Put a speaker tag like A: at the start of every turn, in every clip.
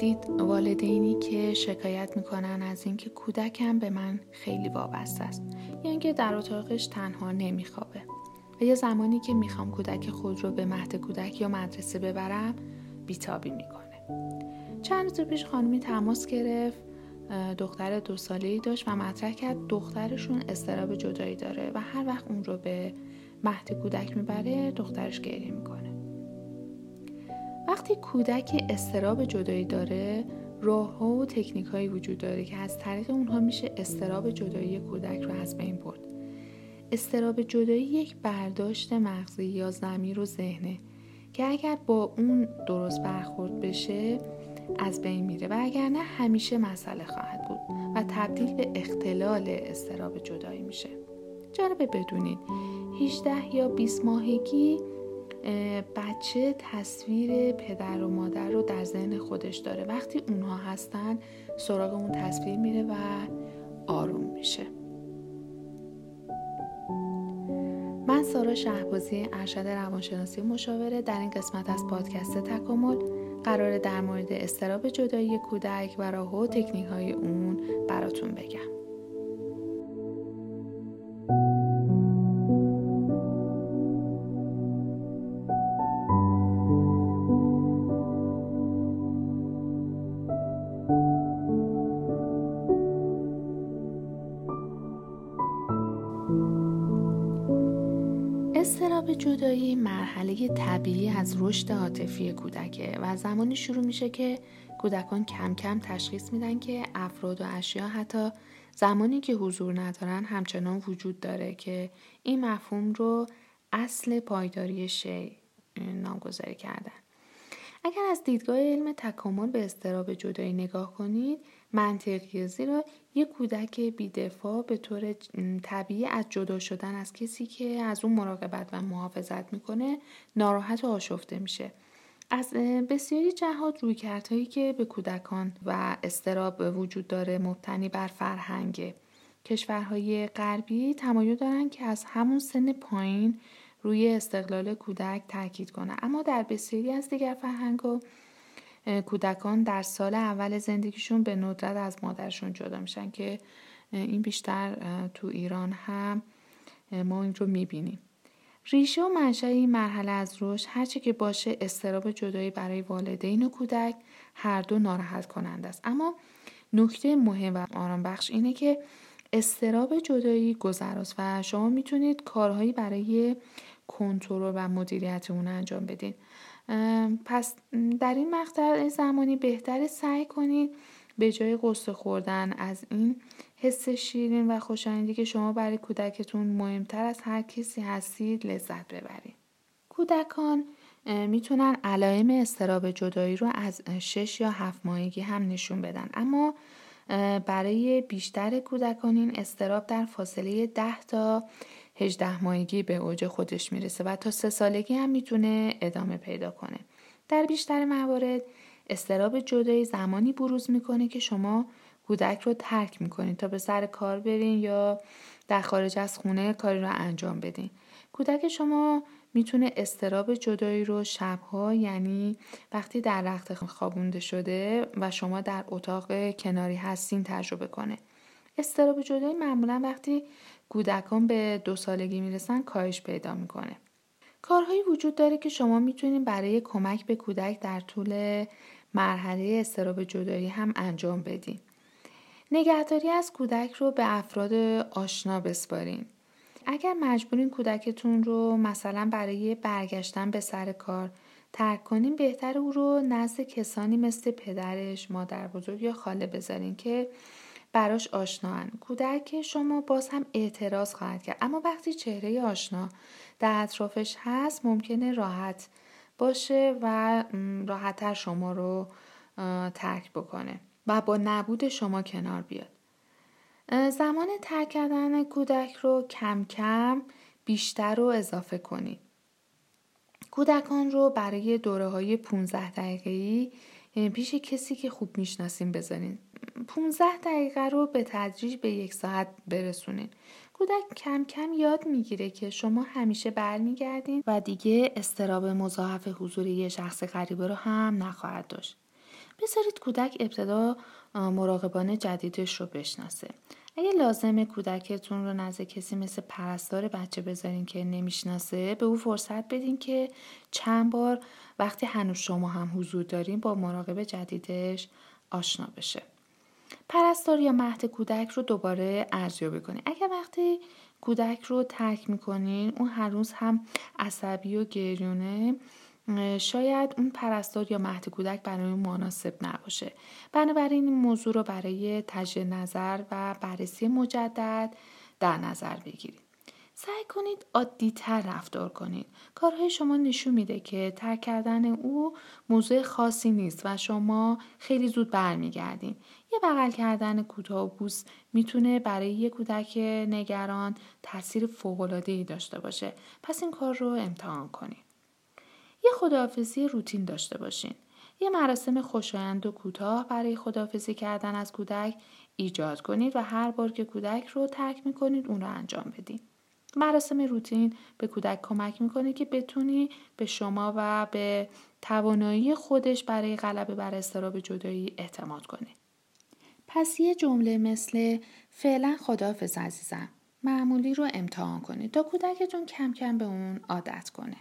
A: شنیدید والدینی که شکایت می‌کنن از اینکه کودکم به من خیلی وابسته است. یا اینکه در اتاقش تنها نمیخوابه. و یه زمانی که می‌خوام کودک خود رو به مهد کودک یا مدرسه ببرم بیتابی می‌کنه. چند روز پیش خانمی تماس گرفت دختر دو ساله ای داشت و مطرح کرد دخترشون استراب جدایی داره و هر وقت اون رو به مهد کودک می‌بره دخترش گریه می‌کنه. وقتی کودک استراب جدایی داره راه ها و تکنیک هایی وجود داره که از طریق اونها میشه استراب جدایی کودک رو از بین برد. استراب جدایی یک برداشت مغزی یا زمیر و ذهنه که اگر با اون درست برخورد بشه از بین میره و اگر نه همیشه مسئله خواهد بود و تبدیل به اختلال استراب جدایی میشه. جالبه بدونید 18 یا 20 ماهگی بچه تصویر پدر و مادر رو در ذهن خودش داره. وقتی اونها هستن سراغ اون تصویر میره و آروم میشه. من سارا شهبازی ارشد روانشناسی مشاوره در این قسمت از پادکست تکامل قرار در مورد استراب جدایی کودک و راه و تکنیک های اون براتون بگم. جدایی مرحله طبیعی از رشد عاطفی کودکه و زمانی شروع میشه که کودکان کم کم تشخیص میدن که افراد و اشیا حتی زمانی که حضور ندارن همچنان وجود داره که این مفهوم رو اصل پایداری شی نامگذاری کردن. اگر از دیدگاه علم تکامل به استراب جدایی نگاه کنید منطقی زیرا یک کودک بیدفاع به طور طبیعی از جدا شدن از کسی که از اون مراقبت و محافظت می‌کنه ناراحت و آشفته میشه. از بسیاری جهات رویکردهایی که به کودکان و استراب وجود داره مبتنی بر فرهنگ کشورهای غربی تمایل دارن که از همون سن پایین روی استقلال کودک تاکید کنه اما در بسیاری از دیگر فرهنگها کودکان در سال اول زندگیشون به ندرت از مادرشون جدا میشن که این بیشتر تو ایران هم ما این رو می‌بینیم. ریشه و منشأ این مرحله از رشد هرچه که باشه استراب جدایی برای والدین و کودک هر دو ناراحت کنند است. اما نکته مهم و آرام بخش اینه که استراب جدایی گذراست و شما می‌تونید کارهایی برای کنترل و مدیریت اون انجام بدین. پس در این مقطع زمانی بهتر سعی کنید به جای قصه خوردن از این حس شیرین و خوشایندی که شما برای کودکتون مهمتر از هر کسی هستید لذت ببرید. کودکان می‌تونن علائم استراب جدایی رو از 6 یا 7 ماهگی هم نشون بدن اما برای بیشتر کودکان این استراب در فاصله 10 تا 18 ماهگی به اوج خودش می‌رسه و تا سه سالگی هم می‌تونه ادامه پیدا کنه. در بیشتر موارد استراب جدایی زمانی بروز می‌کنه که شما کودک رو ترک می‌کنید تا به سر کار برین یا در خارج از خونه کاری رو انجام بدین. کودک شما می‌تونه استراب جدایی رو شبها یعنی وقتی در رخت خوابونده شده و شما در اتاق کناری هستین تجربه کنه. استراب جدایی معمولا وقتی کودکان به دو سالگی می‌رسن کاهش پیدا می‌کنه. کارهایی وجود داره که شما می‌تونید برای کمک به کودک در طول مرحله استراب جدایی هم انجام بدین. نگهداری از کودک رو به افراد آشنا بسپارین. اگر مجبورین کودکتون رو مثلا برای برگشتن به سر کار ترک کنین بهتر او رو نزد کسانی مثل پدرش، مادر بزرگ یا خاله بذارین که براش آشنان کودک شما باز هم اعتراض خواهد کرد. اما وقتی چهره آشنا در اطرافش هست ممکنه راحت باشه و راحتتر شما رو ترک بکنه و با نبود شما کنار بیاد. زمان ترک کردن کودک رو کم کم بیشتر رو اضافه کنید. کودکان رو برای دوره های 15 دقیقه‌ای پیش کسی که خوب می‌شناسیم بذارین 15 دقیقه رو به تدریج به یک ساعت برسونین. کودک کم کم یاد می‌گیره که شما همیشه برمیگردین و دیگه استراب مضاعف حضور یه شخص غریبه رو هم نخواهد داشت. بذارید کودک ابتدا مراقبان جدیدش رو بشناسه. اگه لازمه کودکتون رو نزد کسی مثل پرستار بچه بذارین که نمی‌شناسه به او فرصت بدین که چند بار وقتی هنوز شما هم حضور دارین با مراقب جدیدش آشنا بشه. پرستار یا مهد کودک رو دوباره ارزیابی کنید اگر وقتی کودک رو ترک می‌کنین اون هر روز هم عصبی و گریونه شاید اون پرستار یا مهد کودک برای مناسب نباشه. بنابراین این موضوع رو برای تجدید نظر و بررسی مجدد در نظر بگیرید. سعی کنید عادی تر رفتار کنید. کارهای شما نشون میده که ترک کردن او موضوع خاصی نیست و شما خیلی زود برمیگردین. یه بغل کردن کوتاه و بوس می‌تونه برای یه کودک نگران تاثیر ای داشته باشه. پس این کار رو امتحان کنید. یه خداحافظی روتین داشته باشین. یه مراسم خوشایند و کوتاه برای خداحافظی کردن از کودک ایجاد کنید و هر بار که کودک رو ترک می‌کنید اون رو انجام بدین. مراسم روتین به کودک کمک می‌کنه که بتونی به شما و به توانایی خودش برای غلبه بر استراب جدایی اعتماد کنه. پس یه جمله مثل فعلا خداحافظ عزیزم معمولی رو امتحان کنید تا کودکتون کم کم به اون عادت کنه.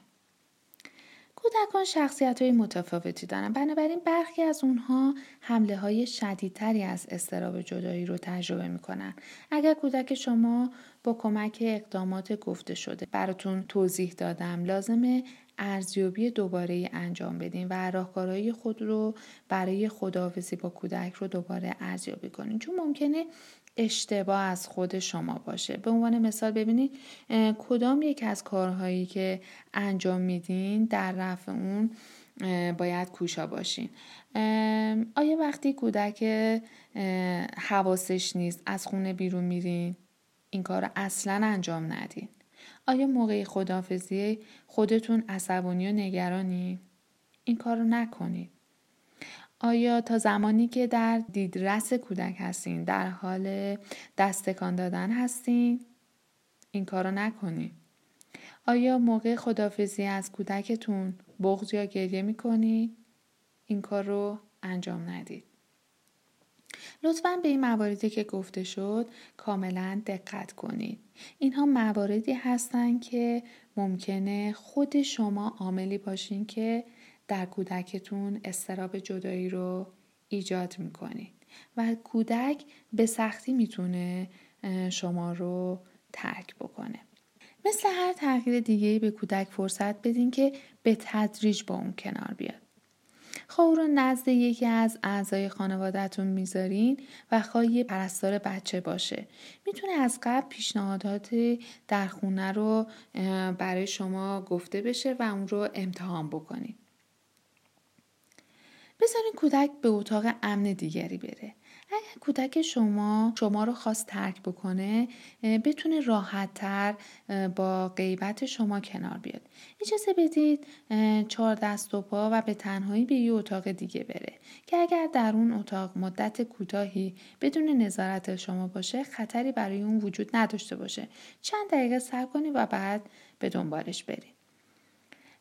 A: کودکان شخصیت های متفاوتی دارن. بنابراین برخی از اونها حمله های شدیدتری از استراب جدایی رو تجربه می‌کنن. اگر کودک شما با کمک اقدامات گفته شده براتون توضیح دادم لازمه ارزیابی دوباره انجام بدین و راهکارهای خود رو برای خداحافظی با کودک رو دوباره ارزیابی کنین. چون ممکنه اشتباه از خود شما باشه. به عنوان مثال ببینید کدام یک از کارهایی که انجام میدین در رفع اون باید کوشا باشین؟ آیا وقتی کودک حواسش نیست از خونه بیرون میرین این کار اصلا انجام ندین؟ آیا موقع خدافزی خودتون عصبانی و نگرانی؟ این کار رو نکنید آیا تا زمانی که در دیدرس کودک هستین در حال دستکان دادن هستین؟ این کار رو نکنید آیا موقع خدافزی از کودکتون بغض یا گریه می‌کنید این کار رو انجام ندید. لطفا به این مواردی که گفته شد کاملا دقت کنید. اینها مواردی هستند که ممکنه خود شما عاملی باشین که در کودکتون استراب جدایی رو ایجاد می‌کنید و کودک به سختی می‌تونه شما رو ترک بکنه. مثل هر تغییر دیگه به کودک فرصت بدین که به تدریج با اون کنار بیاد. خواه رو نزد یکی از اعضای خانوادهتون می‌ذارین و خواه پرستار بچه باشه می‌تونه از قبل پیشنهادات در خونه رو برای شما گفته بشه و اون رو امتحان بکنید بذارین کودک به اتاق امن دیگری بره. اگر کودک شما شما رو خواست ترک بکنه بتونه راحت تر با غیبت شما کنار بیاد. اجازه بدید چهار دست و پا و به تنهایی به یه اتاق دیگه بره. که اگر در اون اتاق مدت کوتاهی بدون نظارت شما باشه خطری برای اون وجود نداشته باشه. چند دقیقه صبر کنید و بعد به دنبالش برید.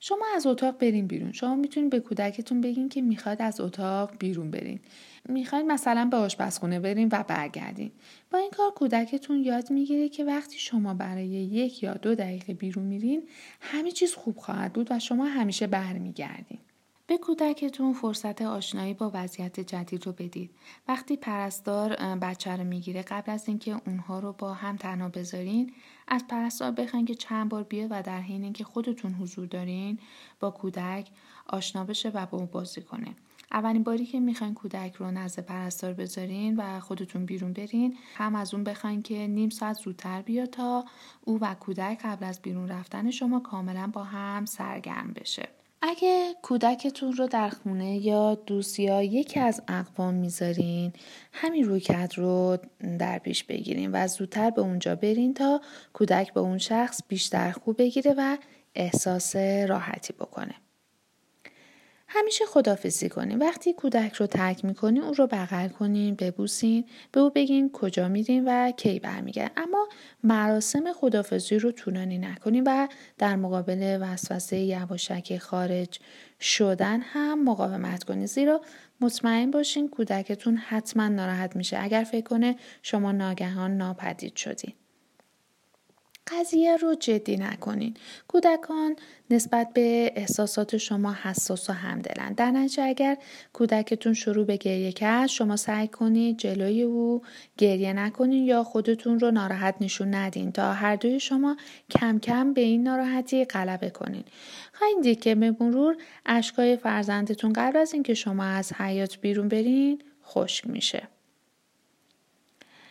A: شما از اتاق برین بیرون. شما می‌تونید به کودکتون بگین که می‌خواد از اتاق بیرون برین. می‌خواین مثلا به آشپزخونه برین و برگردین. با این کار کودکتون یاد می‌گیره که وقتی شما برای یک یا دو دقیقه بیرون میرین همه چیز خوب خواهد بود و شما همیشه برمیگردین. به کودکتون فرصت آشنایی با وضعیت جدید رو بدید. وقتی پرستار بچه رو می‌گیره قبل از اینکه اونها رو با هم تنها بذارین از پرستار بخواین که چند بار بیاد و در حین اینکه خودتون حضور دارین با کودک آشنا بشه و با اون بازی کنه. اولین باری که می‌خواین کودک رو نزد پرستار بذارین و خودتون بیرون برین هم از اون بخواین که نیم ساعت زودتر بیاد تا او و کودک قبل از بیرون رفتن شما کاملا با هم سرگرم بشه. اگه کودکتون رو در خونه یا دوست یا یکی از اقوام می‌ذارین همین رویکرد رو در پیش بگیرین و زودتر به اونجا برین تا کودک به اون شخص بیشتر خوب بگیره و احساس راحتی بکنه. همیشه خدافزی کنین وقتی کودک رو ترک می‌کنین او رو بغل کنین ببوسین به او بگین کجا میرین و کی برمیگردن اما مراسم خدافزی رو طولانی نکنین و در مقابل وسوسه یواشکی خارج شدن هم مقاومت کنین. زیرا مطمئن باشین کودکتون حتما ناراحت میشه. اگر فکر کنه شما ناگهان ناپدید شدین. قضیه رو جدی نکنین. کودکان نسبت به احساسات شما حساس و همدلند. در نتیجه اگر کودکتون شروع به گریه کرد شما سعی کنید جلوی او گریه نکنین یا خودتون رو ناراحت نشون ندین تا هر دوی شما کم کم به این ناراحتی غلبه کنین. خواهید دید که به مرور اشکای فرزندتون قبل از اینکه شما از حیات بیرون برین خشک میشه.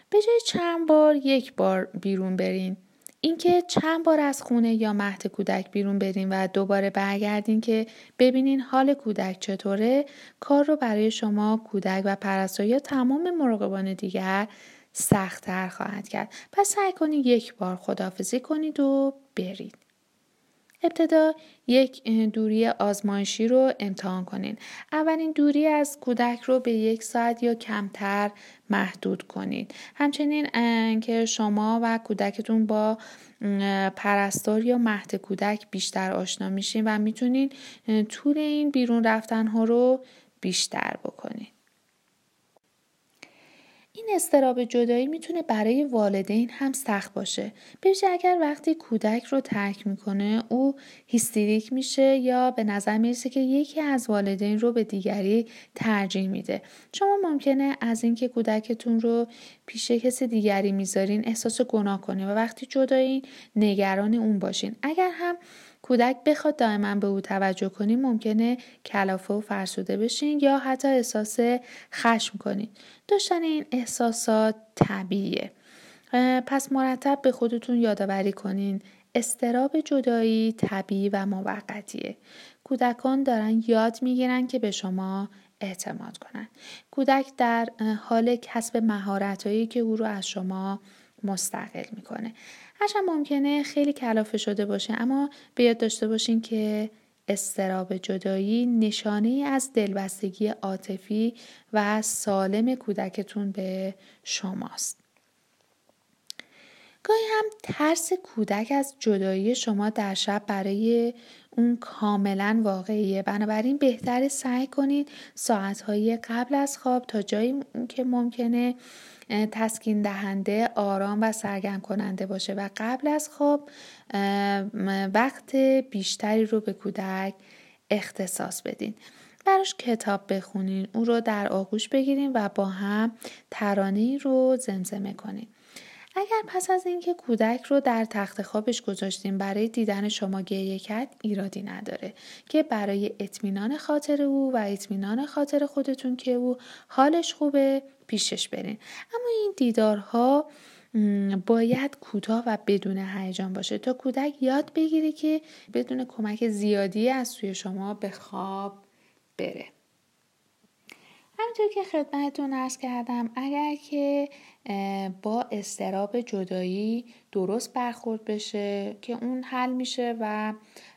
A: به جای چند بار یک بار بیرون برین اینکه چند بار از خونه یا مهد کودک بیرون برین و دوباره برگردین که ببینین حال کودک چطوره کار رو برای شما کودک و پرستار یا تمام مراقبان دیگر سختتر خواهد کرد. پس سعی کنید یک بار خدافزی کنید و برید. ابتدا یک دوری آزمایشی رو امتحان کنید. اولین دوری از کودک رو به یک ساعت یا کمتر محدود کنید. همچنین که شما و کودکتون با پرستار یا مهد کودک بیشتر آشنا میشین و می‌تونید طول این بیرون رفتن ها رو بیشتر بکنید. این استراب جدایی می‌تونه برای والدین هم سخت باشه. بشه اگر وقتی کودک رو ترک می‌کنه او هیستریک میشه یا به نظر می‌رسه که یکی از والدین رو به دیگری ترجیح میده. شما ممکنه از اینکه کودکتون رو پیش کسی دیگری می‌ذارین احساس گناه کنه و وقتی جدایین نگران اون باشین. اگر هم کودک بخواد دائما به او توجه کنیم ممکنه کلافه و فرسوده بشین یا حتی احساس خشم کنید داشتن این احساسات طبیعیه. پس مرتب به خودتون یادآوری کنین استراب جدایی طبیعی و موقتیه. کودکان دارن یاد می‌گیرن که به شما اعتماد کنن. کودک در حال کسب مهارتهایی که او رو از شما مستقل می‌کنه هرچند ممکنه خیلی کلافه شده باشه اما به یاد داشته باشین که استراب جدایی نشانه از دلبستگی عاطفی و سالم کودکتون به شماست. گاهی هم ترس کودک از جدایی شما در شب برای اون کاملا واقعیه بنابراین بهتر سعی کنید ساعتهای قبل از خواب تا جایی که ممکنه تسکین دهنده آرام و سرگرم کننده باشه. و قبل از خواب وقت بیشتری رو به کودک اختصاص بدین. براش کتاب بخونین او رو در آغوش بگیرین و با هم ترانه رو زمزمه کنین. اگر پس از اینکه کودک رو در تخت خوابش گذاشتیم برای دیدن شما گریه کرد ایرادی نداره که برای اطمینان خاطر او و اطمینان خاطر خودتون که او حالش خوبه پیشش برین اما این دیدارها باید کوتاه و بدون هیجان باشه. تا کودک یاد بگیره که بدون کمک زیادی از سوی شما به خواب بره. همینطور که خدمتتون ارز کردم اگر که با استراب جدایی درست برخورد بشه که اون حل میشه و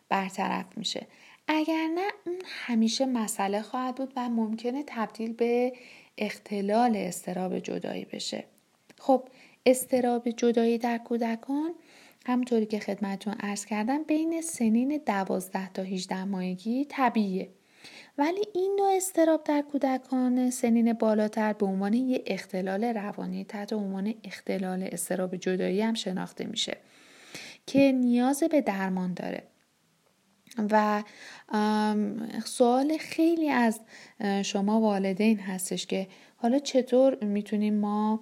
A: برطرف میشه. اگر نه اون همیشه مسئله خواهد بود و ممکنه تبدیل به اختلال استراب جدایی بشه. خب استراب جدایی در کودکان همونطوری که خدمتون ارز کردم بین سنین 12 تا 18 ماهگی طبیعیه. ولی این نوع استراب در کودکان سنین بالاتر به عنوان یک اختلال روانی تحت عنوان اختلال استراب جدایی هم شناخته میشه که نیاز به درمان داره. و سوال خیلی از شما والدین هستش که حالا چطور می‌تونیم ما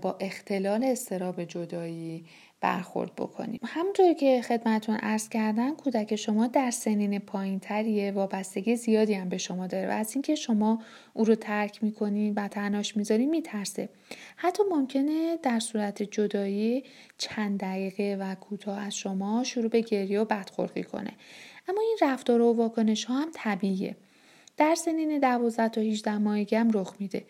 A: با اختلال استراب جدایی برخورد بکنیم؟ همونطور که خدمتون ارز کردم کودک شما در سنین پایین تریه وابستگی زیادی هم به شما داره و از اینکه شما او رو ترک می‌کنین و تنهاش می‌ذارین میترسه. حتی ممکنه در صورت جدایی چند دقیقه و کوتاه از شما شروع به گریه و بدخورقی کنه. اما این رفتار و واکنش ها هم طبیعیه. در سنین 12 تا 18 ماهگی هم رخ میده.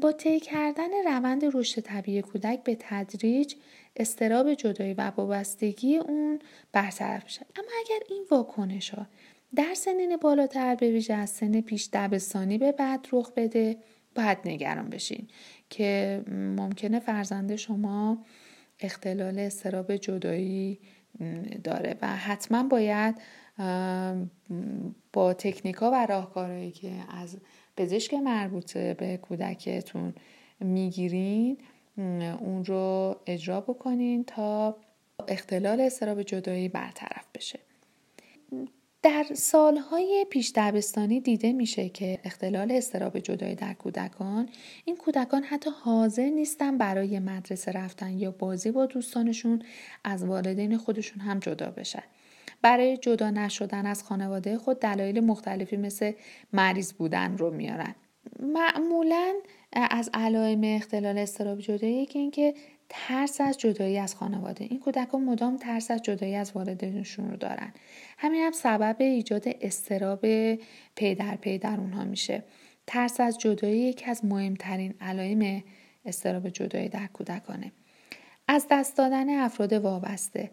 A: با طی کردن روند رشد طبیعی کودک به تدریج استراب جدایی و وابستگی اون برطرف میشه. اما اگر این واکنش ها در سنین بالاتر به ویژه از سن پیش دبستانی به بعد رخ بده باید نگران بشین که ممکنه فرزند شما اختلال استراب جدایی داره و حتما باید با تکنیکا و راهکارهایی که از پزشک مربوطه به کودکتون می‌گیرین اون رو اجرا بکنین تا اختلال استراب جدایی برطرف بشه. در سالهای پیش دبستانی دیده میشه که اختلال استراب جدایی در کودکان این کودکان حتی حاضر نیستن برای مدرسه رفتن یا بازی با دوستانشون از والدین خودشون هم جدا بشن. برای جدا نشدن از خانواده خود دلایل مختلفی مثل مریض بودن رو میارن. معمولا از علائم اختلال استراب جدایی یکی اینکه ترس از جدایی از خانواده. این کودکان مدام ترس از جدایی از والدینشون رو دارن. همین هم سبب ایجاد استراب پی در پی در اونها میشه. ترس از جدایی یکی از مهمترین علائم استراب جدایی در کودکانه. از دست دادن افراد وابسته.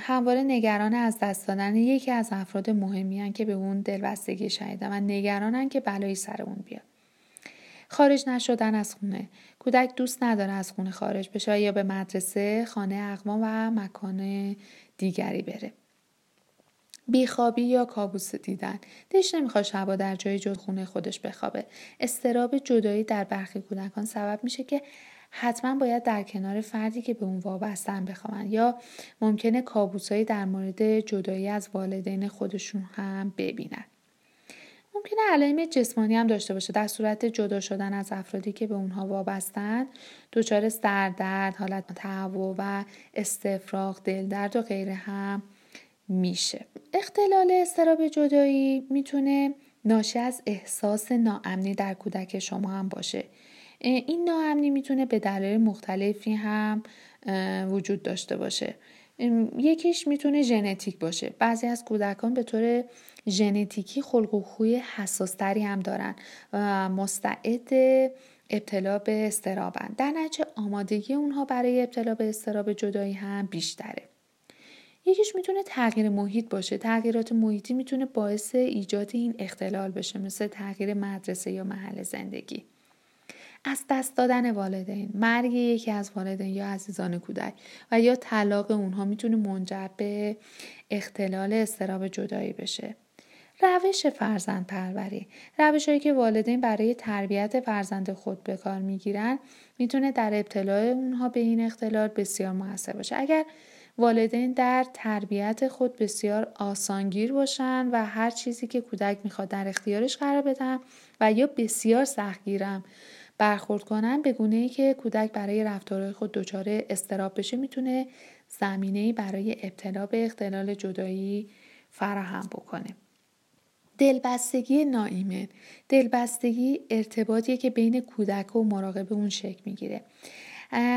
A: همواره نگران از دست دادن یکی از افراد مهمی که به اون دلبستگی شدیدن و نگرانن که بلایی سر اون بیاد. خارج نشدن از خونه. کودک دوست نداره از خونه خارج بشه یا به مدرسه خانه اقوام و مکان دیگری بره. بیخوابی یا کابوس دیدن. دلش نمی‌خواد شبا در جای جد خونه خودش بخوابه. استراب جدایی در برخی کودکان سبب میشه که حتما باید در کنار فردی که به اون وابستن بخوابن یا ممکنه کابوسایی در مورد جدایی از والدین خودشون هم ببینن. ممکنه علائم جسمانی هم داشته باشه. در صورت جدا شدن از افرادی که به اونها وابستن دچار سردرد حالت تهوع و استفراغ دلدرد و غیره هم میشه. اختلال استراب جدایی می‌تونه ناشی از احساس ناامنی در کودک شما هم باشه. این ناامنی می‌تونه به دلایل مختلفی هم وجود داشته باشه. یکیش می‌تونه ژنتیک باشه. بعضی از کودکان به طور ژنتیکی خلق و خوی حساستری هم دارن و مستعد ابتلا به استرابن. در نتیجه آمادگی اونها برای ابتلا به استراب جدایی هم بیشتره. یکیش می‌تونه تغییر محیط باشه. تغییرات محیطی می‌تونه باعث ایجاد این اختلال بشه مثل تغییر مدرسه یا محل زندگی. از دست دادن والدین مرگ یکی از والدین یا عزیزان کودک و یا طلاق اونها می‌تونه منجر به اختلال استراب جدایی بشه. روش فرزند پروری روش هایی که والدین برای تربیت فرزند خود به کار می‌گیرن می‌تونه در ابتلاع اونها به این اختلال بسیار موثر باشه. اگر والدین در تربیت خود بسیار آسانگیر باشن و هر چیزی که کودک می‌خواد در اختیارش قرار بدن و یا بسیار سختگیرم برخورد کنن به گونه ای که کودک برای رفتارهای خود دچار استراب بشه می‌تونه زمینه برای ابتلا به اختلال جدایی فراهم بکنه. دلبستگی ناایمن. دلبستگی ارتباطیه که بین کودک و مراقب اون شکل می‌گیره.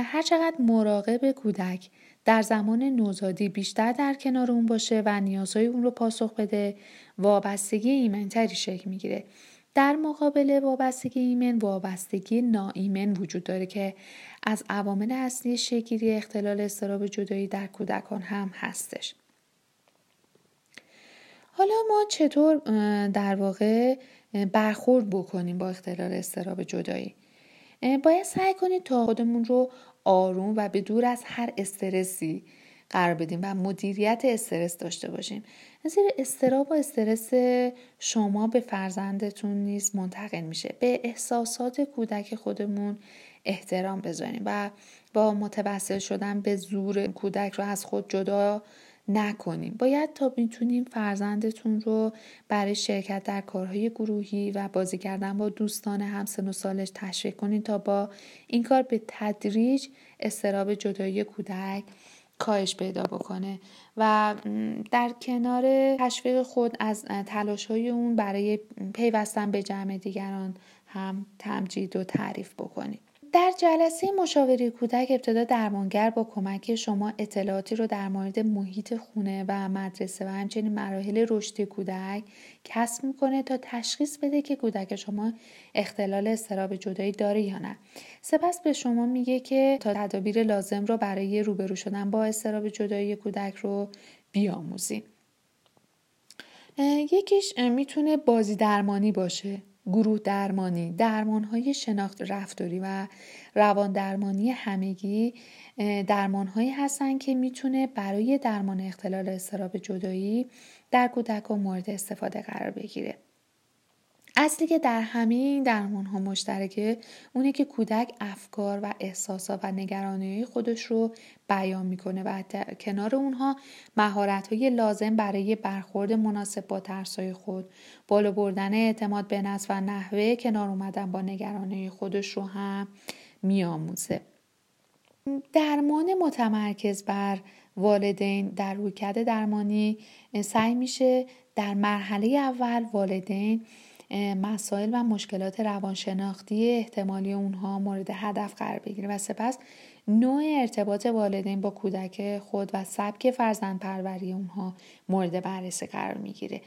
A: هر چقدر مراقب کودک در زمان نوزادی بیشتر در کنار اون باشه و نیازهای اون رو پاسخ بده وابستگی ایمنتری شکل می‌گیره. در مقابل وابستگی ایمن وابستگی ناایمن وجود داره که از عوامل اصلی شکلی اختلال استراب جدایی در کودکان هم هستش. حالا ما چطور در واقع برخورد بکنیم با اختلال استراب جدایی؟ باید سعی کنید تا خودمون رو آروم و به دور از هر استرسی قرار بدیم و مدیریت استرس داشته باشیم. زیر استراب و استرس شما به فرزندتون نیز منتقل میشه. به احساسات کودک خودمون احترام بذاریم و با متوسل شدن به زور کودک رو از خود جدا نکنیم. باید تا می‌تونیم فرزندتون رو برای شرکت در کارهای گروهی و بازی کردن با دوستان همسن و سالش تشویق کنید تا با این کار به تدریج استراب جدایی کودک کاهش پیدا بکنه و در کنار تشویق خود از تلاش های اون برای پیوستن به جمع دیگران هم تمجید و تعریف بکنید. در جلسه مشاوره کودک ابتدا درمانگر با کمک شما اطلاعاتی رو در مورد محیط خونه و مدرسه و همچنین مراحل رشد کودک کسب می‌کنه تا تشخیص بده که کودک شما اختلال استراب جدایی داره یا نه. سپس به شما میگه که تا تدابیر لازم رو برای روبرو شدن با استراب جدایی کودک رو بیاموزیم. یکیش می‌تونه بازی درمانی باشه. گروه درمانی درمان های شناخت رفتاری و روان درمانی همگی درمان هایی هستن که می‌تونه برای درمان اختلال استراب جدایی در کودکان مورد استفاده قرار بگیره. اصلی که در همه این درمان ها مشترکه اونه که کودک افکار و احساسات و نگرانی خودش رو بیان می‌کنه و کنار اونها مهارت های لازم برای برخورد مناسب با ترسای خود بالا بردن اعتماد به نفس و نحوه کنار اومدن با نگرانی خودش رو هم میآموزه. درمان متمرکز بر والدین در رویکرد درمانی سعی میشه در مرحله اول والدین مسائل و مشکلات روانشناختی احتمالی اونها مورد هدف قرار بگیره. و سپس نوع ارتباط والدین با کودک خود و سبک فرزند پروری اونها مورد بررسی قرار می‌گیره.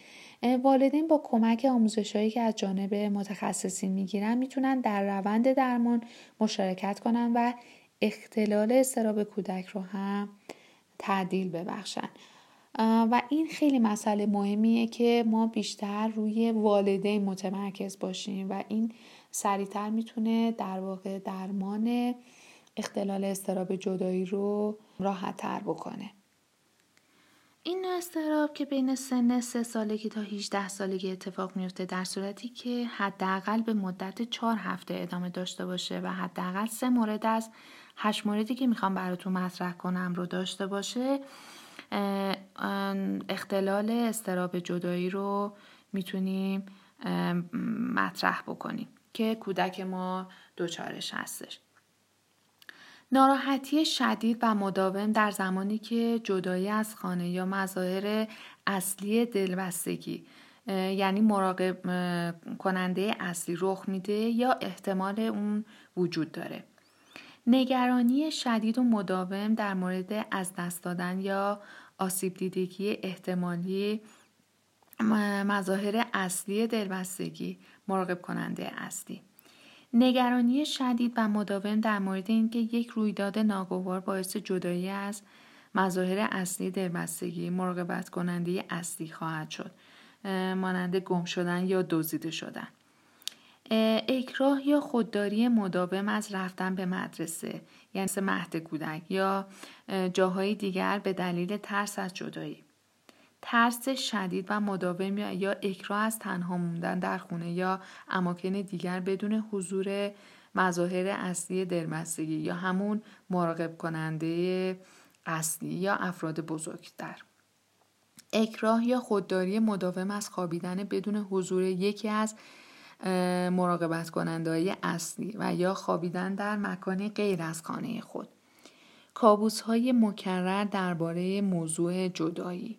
A: والدین با کمک آموزشهایی که از جانب متخصصین می‌گیرن می‌تونن در روند درمان مشارکت کنن و اختلال استراب کودک رو هم تعدیل ببخشن. و این خیلی مسئله مهمیه که ما بیشتر روی والدین متمرکز باشیم و این سریعتر می‌تونه در واقع درمان اختلال استراب جدایی رو راحت تر بکنه. این استراب که بین سن سه سالگی تا 18 سالگی اتفاق میفته در صورتی که حداقل به مدت چهار هفته ادامه داشته باشه و حداقل سه مورد از هشت موردی که می‌خوام براتون مطرح کنم رو داشته باشه اختلال استراب جدایی رو می‌تونیم مطرح بکنیم که کودک ما دوچارش هستش. ناراحتی شدید و مداوم در زمانی که جدایی از خانه یا مظاهر اصلی دلبستگی یعنی مراقب کننده اصلی رخ میده یا احتمال اون وجود داره. نگرانی شدید و مداوم در مورد از دست دادن یا آسیب دیدگی احتمالی مظاهر اصلی دلبستگی مراقب کننده اصلی. نگرانی شدید و مداوم در مورد اینکه یک رویداد ناگوار باعث جدایی از مظاهر اصلی دلبستگی مراقبت کننده اصلی خواهد شد مانند گم شدن یا دزدیده شدن. اکراه یا خودداری مداوم از رفتن به مدرسه یعنی مهد کودک یا جاهای دیگر به دلیل ترس از جدایی. ترس شدید و مداوم یا اکراه از تنها موندن در خونه یا اماکن دیگر بدون حضور مظاهر اصلی درمستگی یا همون مراقب کننده اصلی یا افراد بزرگتر. اکراه یا خودداری مداوم از خوابیدن بدون حضور یکی از مراقبت کننده اصلی و یا خوابیدن در مکانی غیر از خانه خود. کابوس های مکرر درباره موضوع جدایی.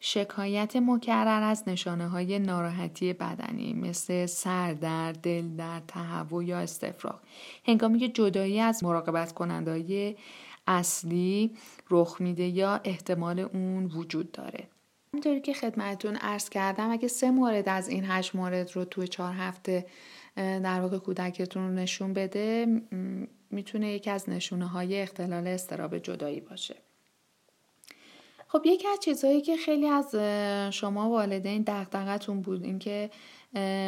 A: شکایت مکرر از نشانه های ناراحتی بدنی مثل سردرد، دلدرد، تهوع یا استفراغ. هنگامی که جدایی از مراقبت کننده اصلی رخ میده یا احتمال اون وجود داره. همونطوری که خدمتتون عرض کردم اگه سه مورد از این هشت مورد رو توی چهار هفته در واقع کودکتون رو نشون بده می‌تونه یکی از نشونه های اختلال استراب جدایی باشه. خب یکی از چیزهایی که خیلی از شما والدین دقدقتون بود این که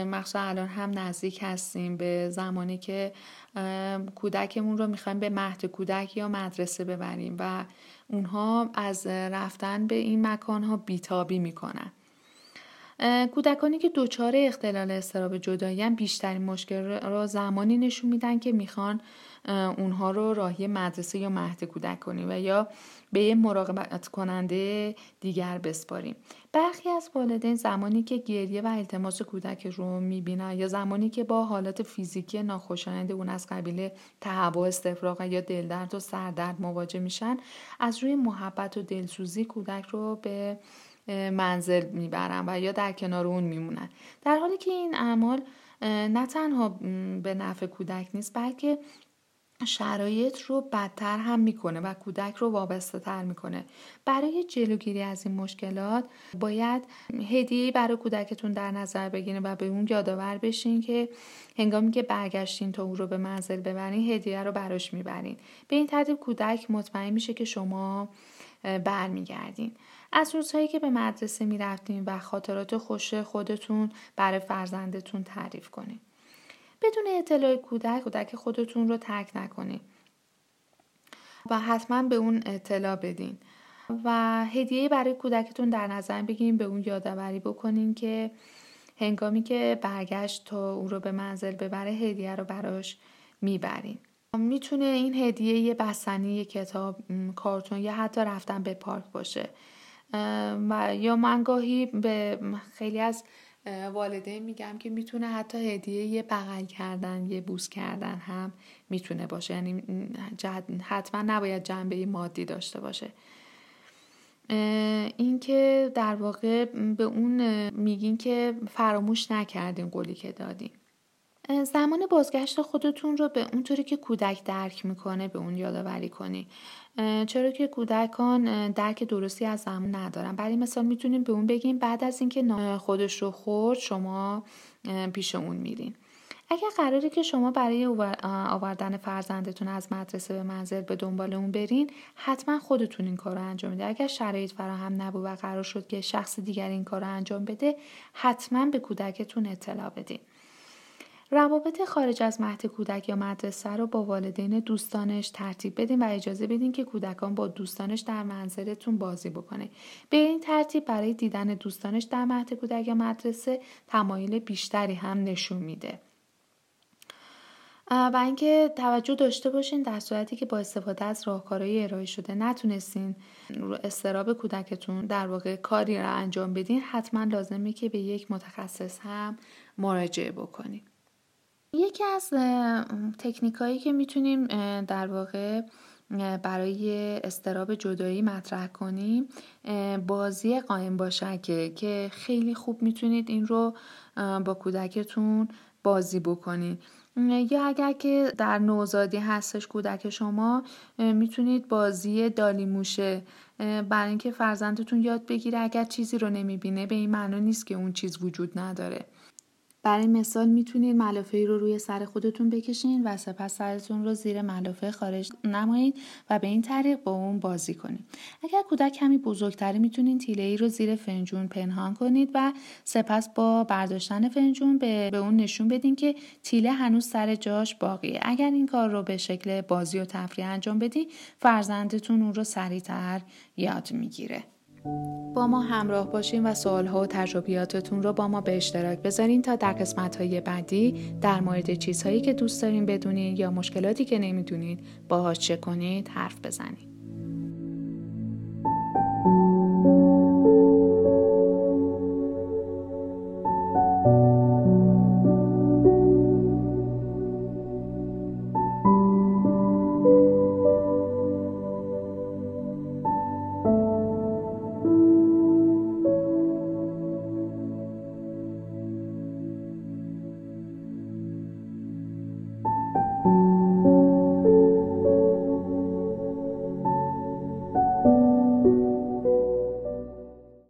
A: مخصوصا الان هم نزدیک هستیم به زمانی که کودکمون رو می‌خوایم به مهد کودک یا مدرسه ببریم و اونها از رفتن به این مکان ها بیتابی می‌کنن. کودکانی که دچار اختلال استراب جدایی هم بیشترین مشکل را زمانی نشون میدن که می‌خوان اونها رو راهی مدرسه یا مهد کودک کنیم و یا به یه مراقبت کننده دیگر بسپاریم. برخی از والدین زمانی که گریه و التماس کودک رو می‌بینن یا زمانی که با حالات فیزیکی ناخوشایند اون از قبیل تهوع استفراغ یا دلدرد و سردرد مواجه میشن از روی محبت و دلسوزی کودک رو به منزل می‌برن و یا در کنار اون میمونن. در حالی که این اعمال نه تنها به نفع کودک نیست بلکه شرایط رو بدتر هم می‌کنه و کودک رو وابسته تر می‌کنه. برای جلوگیری از این مشکلات باید هدیه برای کودکتون در نظر بگیرین و به اون یادآور بشین که هنگامی که برگشتین تا او رو به منزل ببرین هدیه رو براش می‌برین. به این ترتیب کودک مطمئن میشه که شما برمیگردین. از روزهایی که به مدرسه می‌رفتیم و خاطرات خوش خودتون برای فرزندتون تعریف کنید. بدون اطلاع کودک کودک خودتون رو ترک نکنید و حتما به اون اطلاع بدین. و هدیه برای کودکتون در نظر بگیرین به اون یادآوری بکنین که هنگامی که برگشت تا او رو به منزل ببره هدیه رو براش می‌برین. می‌تونه این هدیه یه بستنی یه کتاب کارتون یا حتی رفتن به پارک باشه. و یا من گاهی به خیلی از والدین میگم که می‌تونه حتی هدیه یه بغل کردن یه بوس کردن هم می‌تونه باشه. یعنی حتما نباید جنبه مادی داشته باشه. اینکه در واقع به اون میگین که فراموش نکردین قولی که دادین. زمان بازگشت خودتون رو به اونطوری که کودک درک می‌کنه به اون یادآوری کنی. چرا که کودکان درک درستی از زمان ندارن. برای مثال می‌تونیم به اون بگیم بعد از اینکه خودش رو خورد شما پیش اون میرین. اگر قراره که شما برای آوردن فرزندتون از مدرسه به منزل به دنبال اون برین حتما خودتون این کار رو انجام بده اگر شرایط فراهم نبود و قرار شد که شخص دیگر این کار رو انجام بده حتما به کودکتون اطلاع بدین. روابط خارج از مهد کودک یا مدرسه رو با والدین دوستانش ترتیب بدین و اجازه بدین که کودکان با دوستانش در منزلتون بازی بکنه. به این ترتیب برای دیدن دوستانش در مهد کودک یا مدرسه تمایل بیشتری هم نشون میده. و اینکه توجه داشته باشین در صورتی که با استفاده از راهکارهای ارائه شده نتونستین استراب کودکتون در واقع کاری را انجام بدین حتما لازمه که به یک متخصص هم مراجعه بکنید یکی از تکنیکایی که می‌تونیم در واقع برای استراب جدایی مطرح کنیم بازی قایم باشکه که خیلی خوب می‌تونید این رو با کودکتون بازی بکنید یا اگر که در نوزادی هستش کودک شما می‌تونید بازی دالی موشه. برای اینکه فرزندتون یاد بگیره اگر چیزی رو نمی‌بینه به این معنا نیست که اون چیز وجود نداره. برای مثال می‌تونید ملافه رو روی سر خودتون بکشین و سپس سرتون رو زیر ملافه خارج نمایید و به این طریق با اون بازی کنید. اگر کودک کمی بزرگتری می‌تونید تیله ای رو زیر فنجون پنهان کنید و سپس با برداشتن فنجون به, به اون نشون بدین که تیله هنوز سر جاش باقیه. اگر این کار رو به شکل بازی و تفریح انجام بدی فرزندتون اون رو سریعتر یاد می‌گیره. با ما همراه باشین و سوالها و تجربیاتتون رو با ما به اشتراک بذارین تا در قسمت های بعدی در مورد چیزهایی که دوست دارین بدونین یا مشکلاتی که نمی‌دونین باهاش چه کنید حرف بزنید.